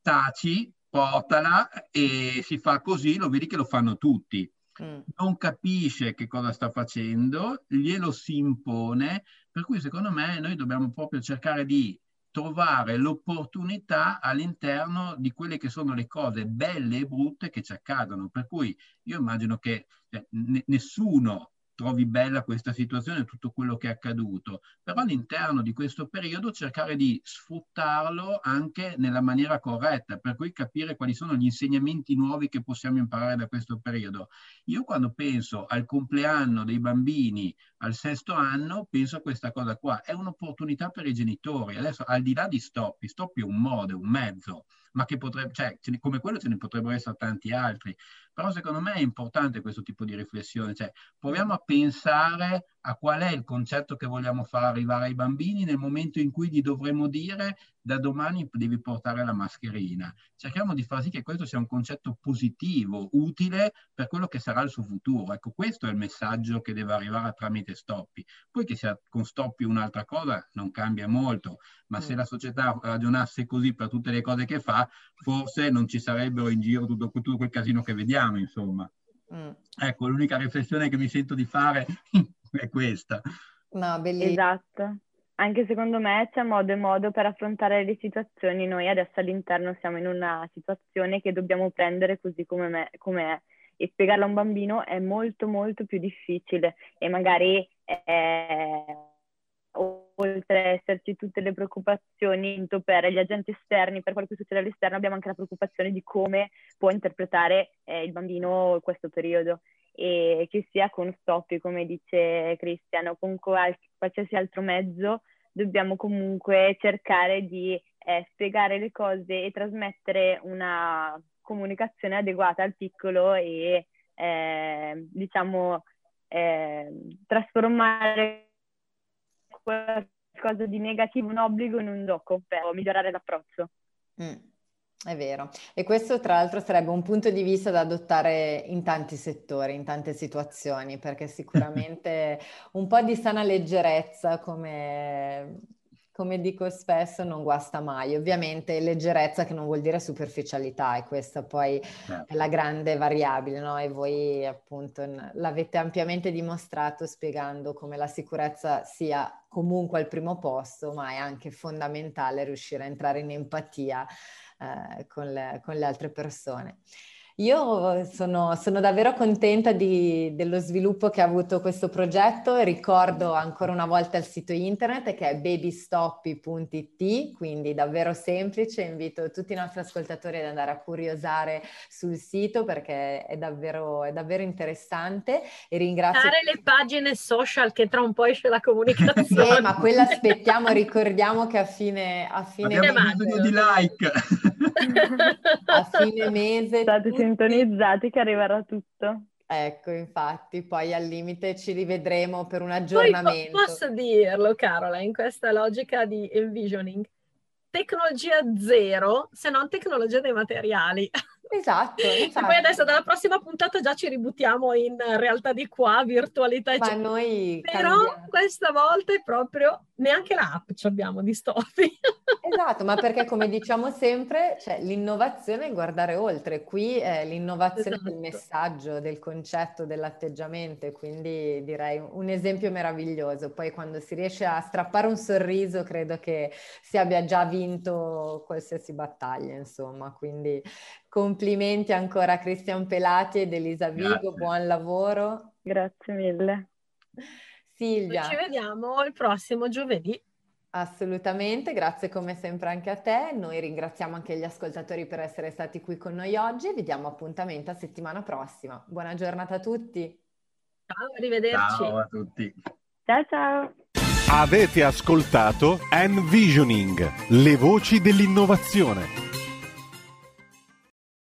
taci, portala e si fa così, lo vedi che lo fanno tutti. Mm. Non capisce che cosa sta facendo, glielo si impone, per cui secondo me noi dobbiamo proprio cercare di trovare l'opportunità all'interno di quelle che sono le cose belle e brutte che ci accadono. Per cui io immagino che eh, n- nessuno trovi bella questa situazione, tutto quello che è accaduto, però all'interno di questo periodo cercare di sfruttarlo anche nella maniera corretta, per cui capire quali sono gli insegnamenti nuovi che possiamo imparare da questo periodo. Io quando penso al compleanno dei bambini al sesto anno, penso a questa cosa qua, è un'opportunità per i genitori. Adesso al di là di Stoppi, Stoppi è un modo, un mezzo, ma che potrebbe, cioè, come quello ce ne potrebbero essere tanti altri. Però secondo me è importante questo tipo di riflessione, cioè proviamo a pensare a qual è il concetto che vogliamo far arrivare ai bambini nel momento in cui gli dovremo dire da domani devi portare la mascherina. Cerchiamo di far sì che questo sia un concetto positivo, utile per quello che sarà il suo futuro. Ecco, questo è il messaggio che deve arrivare tramite Stoppi. Poi che sia con Stoppi un'altra cosa non cambia molto, ma mm. se la società ragionasse così per tutte le cose che fa, forse non ci sarebbero in giro tutto, tutto quel casino che vediamo, insomma. Mm. Ecco, l'unica riflessione che mi sento di fare è questa. No, bellissimo. Esatto. Anche secondo me c'è modo e modo per affrontare le situazioni. Noi adesso all'interno siamo in una situazione che dobbiamo prendere così come, è e spiegarla a un bambino è molto molto più difficile e magari eh, oltre ad esserci tutte le preoccupazioni per gli agenti esterni, per quello che succede all'esterno, abbiamo anche la preoccupazione di come può interpretare eh, il bambino questo periodo. E che sia con stoppi, come dice Cristiano, con qualsiasi altro mezzo, dobbiamo comunque cercare di eh, spiegare le cose e trasmettere una comunicazione adeguata al piccolo e eh, diciamo eh, trasformare qualcosa di negativo, un obbligo in un gioco per migliorare l'approccio. Mm. È vero, e questo tra l'altro sarebbe un punto di vista da adottare in tanti settori, in tante situazioni, perché sicuramente un po' di sana leggerezza, come, come dico spesso, non guasta mai. Ovviamente leggerezza che non vuol dire superficialità e questa poi certo. è la grande variabile, no? E voi appunto l'avete ampiamente dimostrato spiegando come la sicurezza sia comunque al primo posto, ma è anche fondamentale riuscire a entrare in empatia eh, con, le, con le altre persone. Io sono, sono davvero contenta di, dello sviluppo che ha avuto questo progetto. Ricordo ancora una volta il sito internet che è babystoppy.it, quindi davvero semplice. Invito tutti i nostri ascoltatori ad andare a curiosare sul sito perché è davvero, è davvero interessante. E ringrazio. Fare le pagine social che tra un po' esce la comunicazione. eh, ma quella aspettiamo, ricordiamo che a fine, a fine Abbiamo bisogno di like. A fine mese. State sintonizzati che arriverà tutto. Ecco, infatti, poi al limite ci rivedremo per un aggiornamento. Poi posso dirlo, Carola, in questa logica di envisioning, tecnologia zero, se non tecnologia dei materiali. Esatto. E poi adesso dalla prossima puntata già ci ributtiamo in realtà di qua, virtualità, eccetera. Ma noi Però cambiamo. questa volta è proprio neanche l'app ci abbiamo di Stoffi. Esatto, ma perché come diciamo sempre, cioè, l'innovazione è guardare oltre. Qui è l'innovazione esatto. del messaggio, del concetto, dell'atteggiamento, e quindi direi un esempio meraviglioso. Poi quando si riesce a strappare un sorriso, credo che si abbia già vinto qualsiasi battaglia, insomma. Quindi complimenti ancora a Cristian Pelati ed Elisa Vigo, buon lavoro. Grazie mille. Silvia. Ci vediamo il prossimo giovedì. Assolutamente, grazie come sempre anche a te. Noi ringraziamo anche gli ascoltatori per essere stati qui con noi oggi e vi diamo appuntamento a settimana prossima. Buona giornata a tutti. Ciao, arrivederci. Ciao a tutti. Ciao ciao. Avete ascoltato Envisioning, le voci dell'innovazione